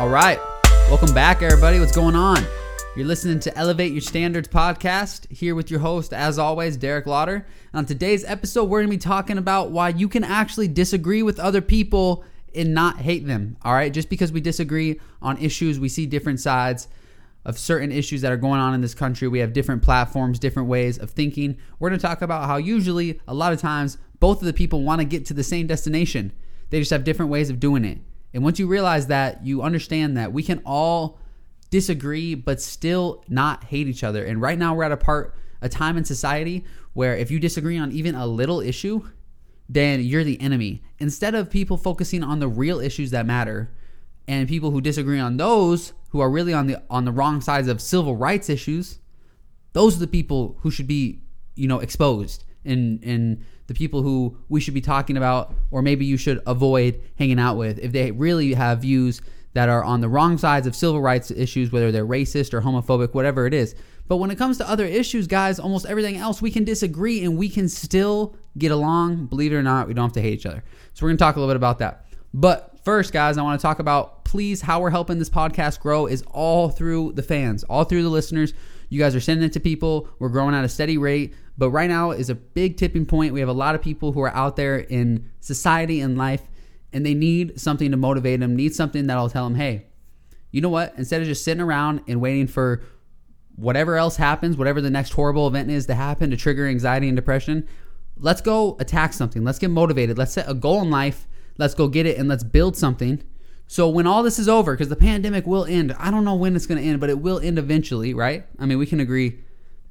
All right. Welcome back, everybody. What's going on? You're listening to Elevate Your Standards podcast here with your host, as always, Derek Lauder. On today's episode, we're going to be talking about why you can actually disagree with other people and not hate them. All right. Just because we disagree on issues, we see different sides of certain issues that are going on in this country. We have different platforms, different ways of thinking. We're going to talk about how usually, a lot of times, both of the people want to get to the same destination. They just have different ways of doing it. And once you realize that, you understand that we can all disagree but still not hate each other. And right now we're at a part a time in society where if you disagree on even a little issue, then you're the enemy. Instead of people focusing on the real issues that matter and people who disagree on those who are really on the on the wrong sides of civil rights issues, those are the people who should be, you know, exposed and and the people who we should be talking about or maybe you should avoid hanging out with. If they really have views that are on the wrong sides of civil rights issues whether they're racist or homophobic whatever it is. But when it comes to other issues guys almost everything else we can disagree and we can still get along. Believe it or not we don't have to hate each other. So we're going to talk a little bit about that. But first guys i want to talk about please how we're helping this podcast grow is all through the fans all through the listeners. You guys are sending it to people. We're growing at a steady rate but right now is a big tipping point. We have a lot of people who are out there in society and life, and they need something to motivate them, need something that'll tell them, hey, you know what? Instead of just sitting around and waiting for whatever else happens, whatever the next horrible event is to happen to trigger anxiety and depression, let's go attack something. Let's get motivated. Let's set a goal in life. Let's go get it and let's build something. So when all this is over, because the pandemic will end, I don't know when it's going to end, but it will end eventually, right? I mean, we can agree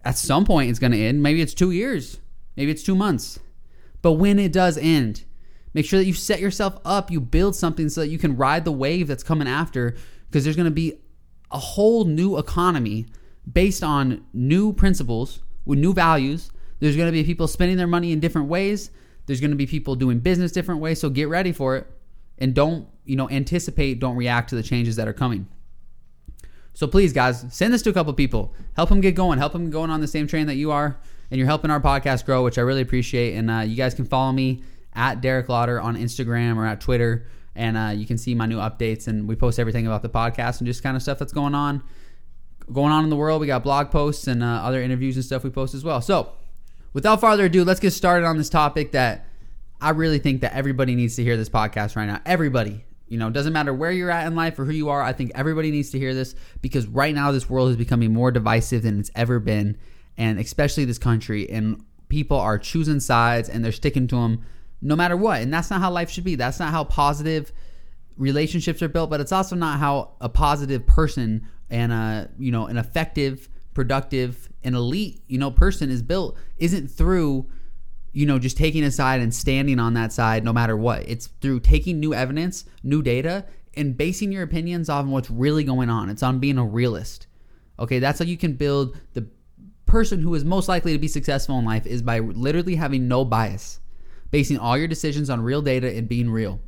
at some point it's going to end. Maybe it's two years, maybe it's two months. But when it does end, make sure that you set yourself up, you build something so that you can ride the wave that's coming after, because there's going to be a whole new economy based on new principles with new values. There's going to be people spending their money in different ways. There's going to be people doing business different ways. So get ready for it and don't, you know, anticipate, don't react to the changes that are coming. So please, guys, send this to a couple people. Help them get going. Help them going on the same train that you are. And you're helping our podcast grow, which I really appreciate. And uh, you guys can follow me at Derek Lauder on Instagram or at Twitter. And uh, you can see my new updates. And we post everything about the podcast and just kind of stuff that's going on. Going on in the world. We got blog posts and uh, other interviews and stuff we post as well. So without further ado, let's get started on this topic that I really think that everybody needs to hear this podcast right now. Everybody. You know, doesn't matter where you're at in life or who you are. I think everybody needs to hear this because right now this world is becoming more divisive than it's ever been, and especially this country. And people are choosing sides and they're sticking to them no matter what. And that's not how life should be. That's not how positive relationships are built. But it's also not how a positive person and a you know an effective, productive, and elite you know person is built. Isn't through you know, just taking a side and standing on that side no matter what. It's through taking new evidence, new data, and basing your opinions on what's really going on. It's on being a realist. Okay, that's how you can build the person who is most likely to be successful in life is by literally having no bias, basing all your decisions on real data and being real.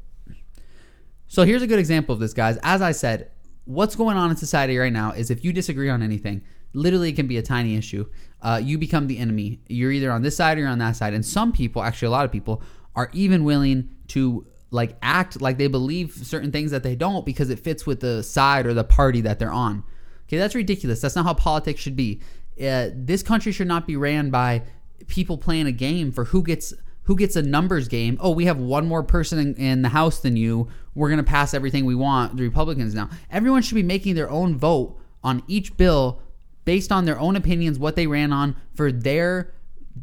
So here's a good example of this, guys. As I said, what's going on in society right now is if you disagree on anything, literally it can be a tiny issue. Uh, you become the enemy. You're either on this side or you're on that side. And some people, actually a lot of people, are even willing to like act like they believe certain things that they don't because it fits with the side or the party that they're on. Okay, that's ridiculous. That's not how politics should be. Uh, this country should not be ran by people playing a game for who gets who gets a numbers game. Oh, we have one more person in, in the House than you. We're going to pass everything we want. The Republicans now. Everyone should be making their own vote on each bill based on their own opinions, what they ran on for their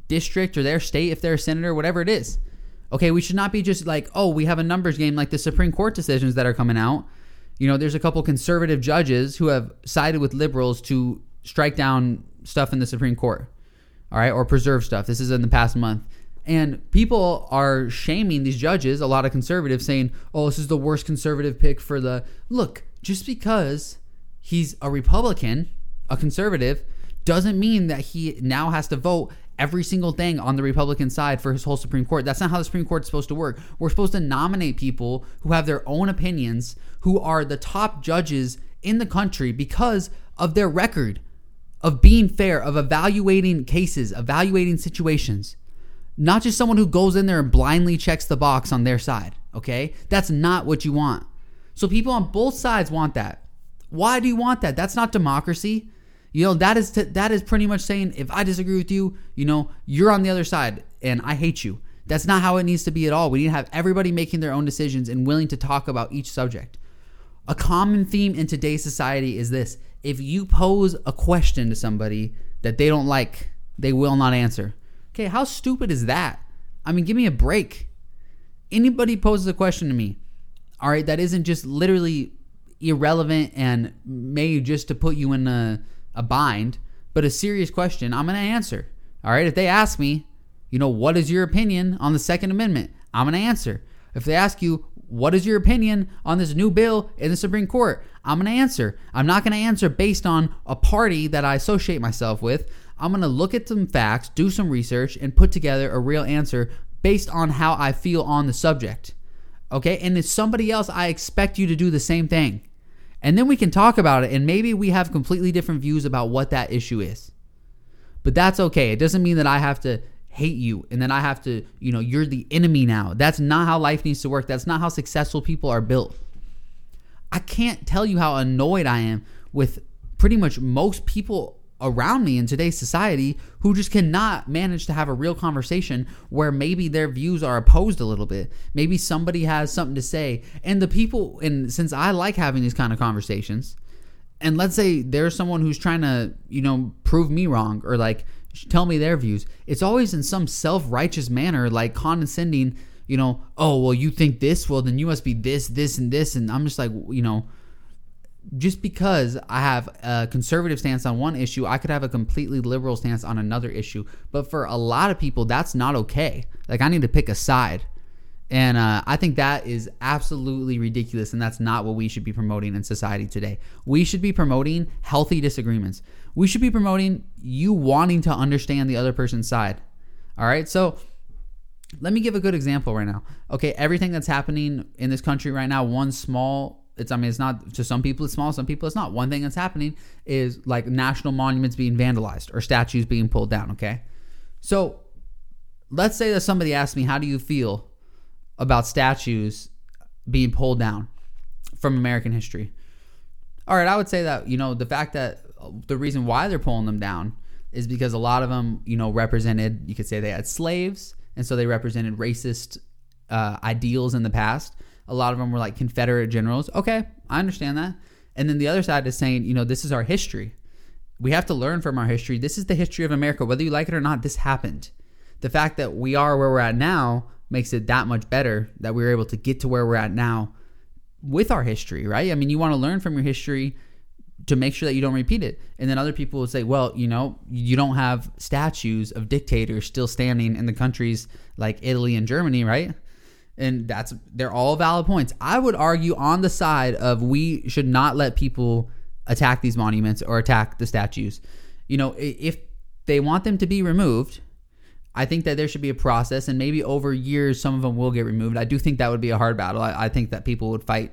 district or their state, if they're a senator, whatever it is. Okay, we should not be just like, oh, we have a numbers game like the Supreme Court decisions that are coming out. You know, there's a couple conservative judges who have sided with liberals to strike down stuff in the Supreme Court, all right, or preserve stuff. This is in the past month. And people are shaming these judges, a lot of conservatives saying, oh, this is the worst conservative pick for the. Look, just because he's a Republican a conservative doesn't mean that he now has to vote every single thing on the Republican side for his whole Supreme Court. That's not how the Supreme Court is supposed to work. We're supposed to nominate people who have their own opinions, who are the top judges in the country because of their record of being fair, of evaluating cases, evaluating situations. Not just someone who goes in there and blindly checks the box on their side, okay? That's not what you want. So people on both sides want that. Why do you want that? That's not democracy. You know, that is that is pretty much saying if I disagree with you, you know, you're on the other side and I hate you. That's not how it needs to be at all. We need to have everybody making their own decisions and willing to talk about each subject. A common theme in today's society is this. If you pose a question to somebody that they don't like, they will not answer. Okay, how stupid is that? I mean, give me a break. Anybody poses a question to me, all right, that isn't just literally irrelevant and made just to put you in a, a bind, but a serious question, I'm going to answer. All right, if they ask me, you know, what is your opinion on the Second Amendment? I'm going to answer. If they ask you, what is your opinion on this new bill in the Supreme Court? I'm going to answer. I'm not going to answer based on a party that I associate myself with. I'm going to look at some facts, do some research, and put together a real answer based on how I feel on the subject. Okay? And if somebody else, I expect you to do the same thing. And then we can talk about it, and maybe we have completely different views about what that issue is. But that's okay. It doesn't mean that I have to hate you and then I have to, you know, you're the enemy now. That's not how life needs to work. That's not how successful people are built. I can't tell you how annoyed I am with pretty much most people around me in today's society who just cannot manage to have a real conversation where maybe their views are opposed a little bit. Maybe somebody has something to say. And the people, and since I like having these kind of conversations, and let's say there's someone who's trying to, you know, prove me wrong or like tell me their views, it's always in some self righteous manner, like condescending, you know, oh, well, you think this? Well, then you must be this, this, and this. And I'm just like, you know, just because I have a conservative stance on one issue, I could have a completely liberal stance on another issue. But for a lot of people, that's not okay. Like, I need to pick a side. And uh, I think that is absolutely ridiculous, and that's not what we should be promoting in society today. We should be promoting healthy disagreements. We should be promoting you wanting to understand the other person's side. All right, so let me give a good example right now. Okay, everything that's happening in this country right now, one small it's I mean it's not to some people it's small, some people it's not. One thing that's happening is like national monuments being vandalized or statues being pulled down, okay? So let's say that somebody asks me, How do you feel about statues being pulled down from American history? All right, I would say that, you know, the fact that the reason why they're pulling them down is because a lot of them, you know, represented, you could say they had slaves, and so they represented racist uh, ideals in the past. A lot of them were like Confederate generals. Okay, I understand that. And then the other side is saying, you know, this is our history. We have to learn from our history. This is the history of America. Whether you like it or not, this happened. The fact that we are where we're at now makes it that much better that we were able to get to where we're at now with our history, right? I mean, you want to learn from your history to make sure that you don't repeat it. And then other people will say, well, you know, you don't have statues of dictators still standing in the countries like Italy and Germany, right? And that's they're all valid points. I would argue on the side of we should not let people attack these monuments or attack the statues. You know, if they want them to be removed, I think that there should be a process, and maybe over years some of them will get removed. I do think that would be a hard battle. I, I think that people would fight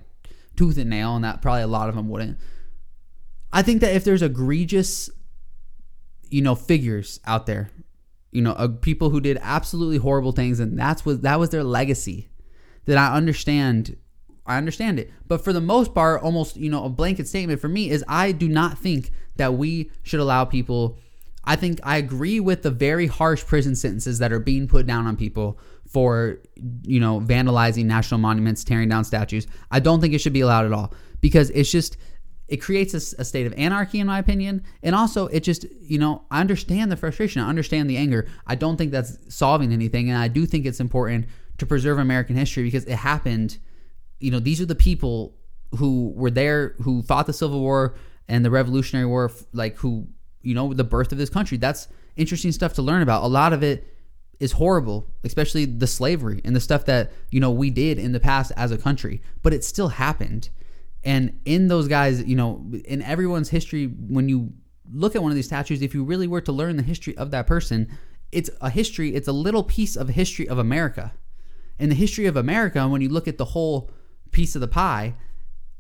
tooth and nail, and that probably a lot of them wouldn't. I think that if there's egregious, you know, figures out there, you know, uh, people who did absolutely horrible things, and that's what that was their legacy that I understand I understand it. But for the most part, almost, you know, a blanket statement for me is I do not think that we should allow people I think I agree with the very harsh prison sentences that are being put down on people for, you know, vandalizing national monuments, tearing down statues. I don't think it should be allowed at all because it's just it creates a, a, state of anarchy in my opinion and also it just you know i understand the frustration i understand the anger i don't think that's solving anything and i do think it's important to preserve American history because it happened. You know, these are the people who were there, who fought the Civil War and the Revolutionary War, like who, you know, the birth of this country. That's interesting stuff to learn about. A lot of it is horrible, especially the slavery and the stuff that, you know, we did in the past as a country, but it still happened. And in those guys, you know, in everyone's history, when you look at one of these statues, if you really were to learn the history of that person, it's a history, it's a little piece of history of America in the history of America, when you look at the whole piece of the pie,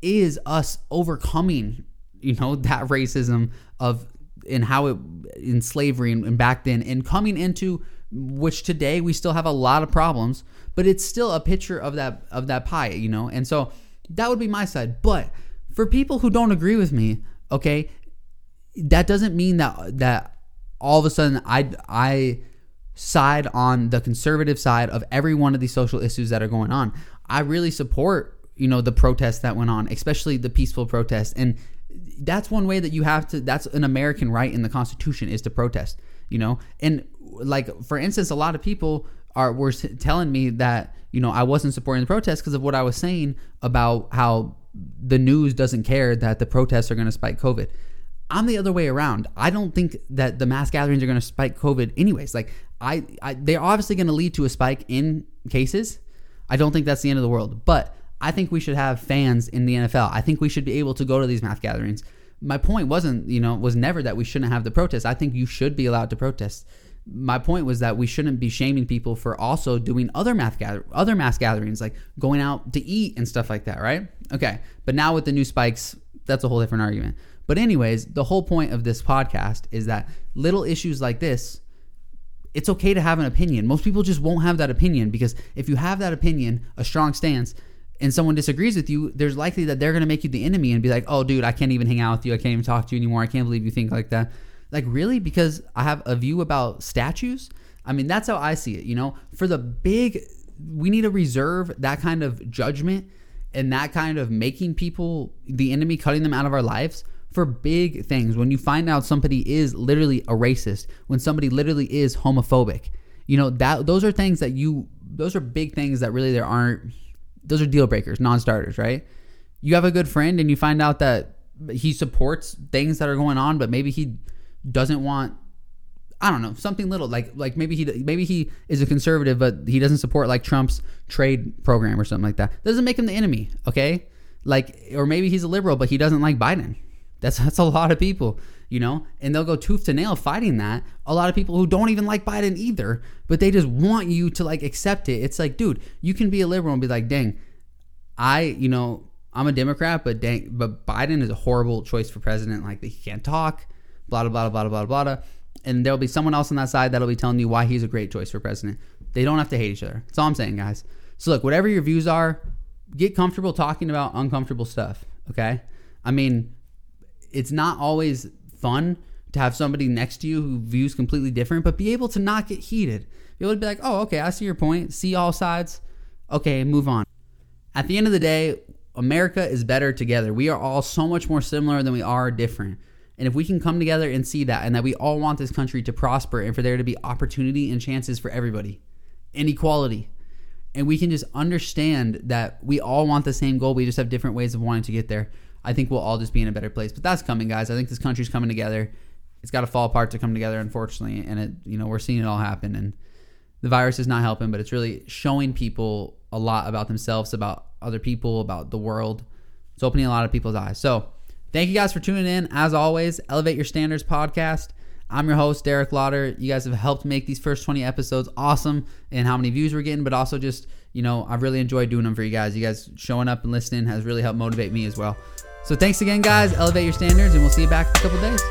is us overcoming, you know, that racism of in how it in slavery and, and back then, and coming into which today we still have a lot of problems, but it's still a picture of that of that pie, you know. And so That would be my side. But for people who don't agree with me, okay, that doesn't mean that that all of a sudden I I side on the conservative side of every one of these social issues that are going on. I really support, you know, the protests that went on, especially the peaceful protests. And that's one way that you have to that's an American right in the Constitution is to protest, you know? And like for instance, a lot of people are were telling me that, you know, I wasn't supporting the protests because of what I was saying about how the news doesn't care that the protests are going to spike COVID. I'm the other way around. I don't think that the mass gatherings are going to spike COVID anyways. Like I, I they're obviously going to lead to a spike in cases. I don't think that's the end of the world, but I think we should have fans in the NFL. I think we should be able to go to these math gatherings. My point wasn't, you know, was never that we shouldn't have the protest. I think you should be allowed to protest. My point was that we shouldn't be shaming people for also doing other math gather other mass gatherings like going out to eat and stuff like that, right? Okay. But now with the new spikes, that's a whole different argument. But anyways, the whole point of this podcast is that little issues like this it's okay to have an opinion. Most people just won't have that opinion because if you have that opinion, a strong stance, and someone disagrees with you, there's likely that they're going to make you the enemy and be like, oh, dude, I can't even hang out with you. I can't even talk to you anymore. I can't believe you think like that. Like, really? Because I have a view about statues? I mean, that's how I see it. You know, for the big, we need to reserve that kind of judgment and that kind of making people the enemy, cutting them out of our lives for big things. When you find out somebody is literally a racist, when somebody literally is homophobic, you know, that those are things that you those are big things that really there aren't those are deal breakers, non-starters, right? You have a good friend and you find out that he supports things that are going on, but maybe he doesn't want I don't know, something little like like maybe he maybe he is a conservative but he doesn't support like Trump's trade program or something like that. Doesn't make him the enemy, okay? Like or maybe he's a liberal but he doesn't like Biden. That's that's a lot of people, you know, and they'll go tooth to nail fighting that. A lot of people who don't even like Biden either, but they just want you to like accept it. It's like, dude, you can be a liberal and be like, dang, I, you know, I'm a Democrat, but dang, but Biden is a horrible choice for president. Like he can't talk, blah blah blah blah blah blah blah. And there'll be someone else on that side that'll be telling you why he's a great choice for president. They don't have to hate each other. That's all I'm saying, guys. So look, whatever your views are, get comfortable talking about uncomfortable stuff. Okay. I mean, it's not always fun to have somebody next to you who views completely different, but be able to not get heated. Be able to be like, oh, okay, I see your point, see all sides. Okay, move on. At the end of the day, America is better together. We are all so much more similar than we are different. And if we can come together and see that, and that we all want this country to prosper and for there to be opportunity and chances for everybody, inequality, and we can just understand that we all want the same goal, we just have different ways of wanting to get there. I think we'll all just be in a better place. But that's coming, guys. I think this country's coming together. It's got to fall apart to come together, unfortunately. And it, you know, we're seeing it all happen. And the virus is not helping, but it's really showing people a lot about themselves, about other people, about the world. It's opening a lot of people's eyes. So, thank you guys for tuning in. As always, Elevate Your Standards podcast. I'm your host, Derek Lauder. You guys have helped make these first 20 episodes awesome and how many views we're getting, but also just, you know, I've really enjoyed doing them for you guys. You guys showing up and listening has really helped motivate me as well. So thanks again, guys. Elevate your standards, and we'll see you back in a couple days.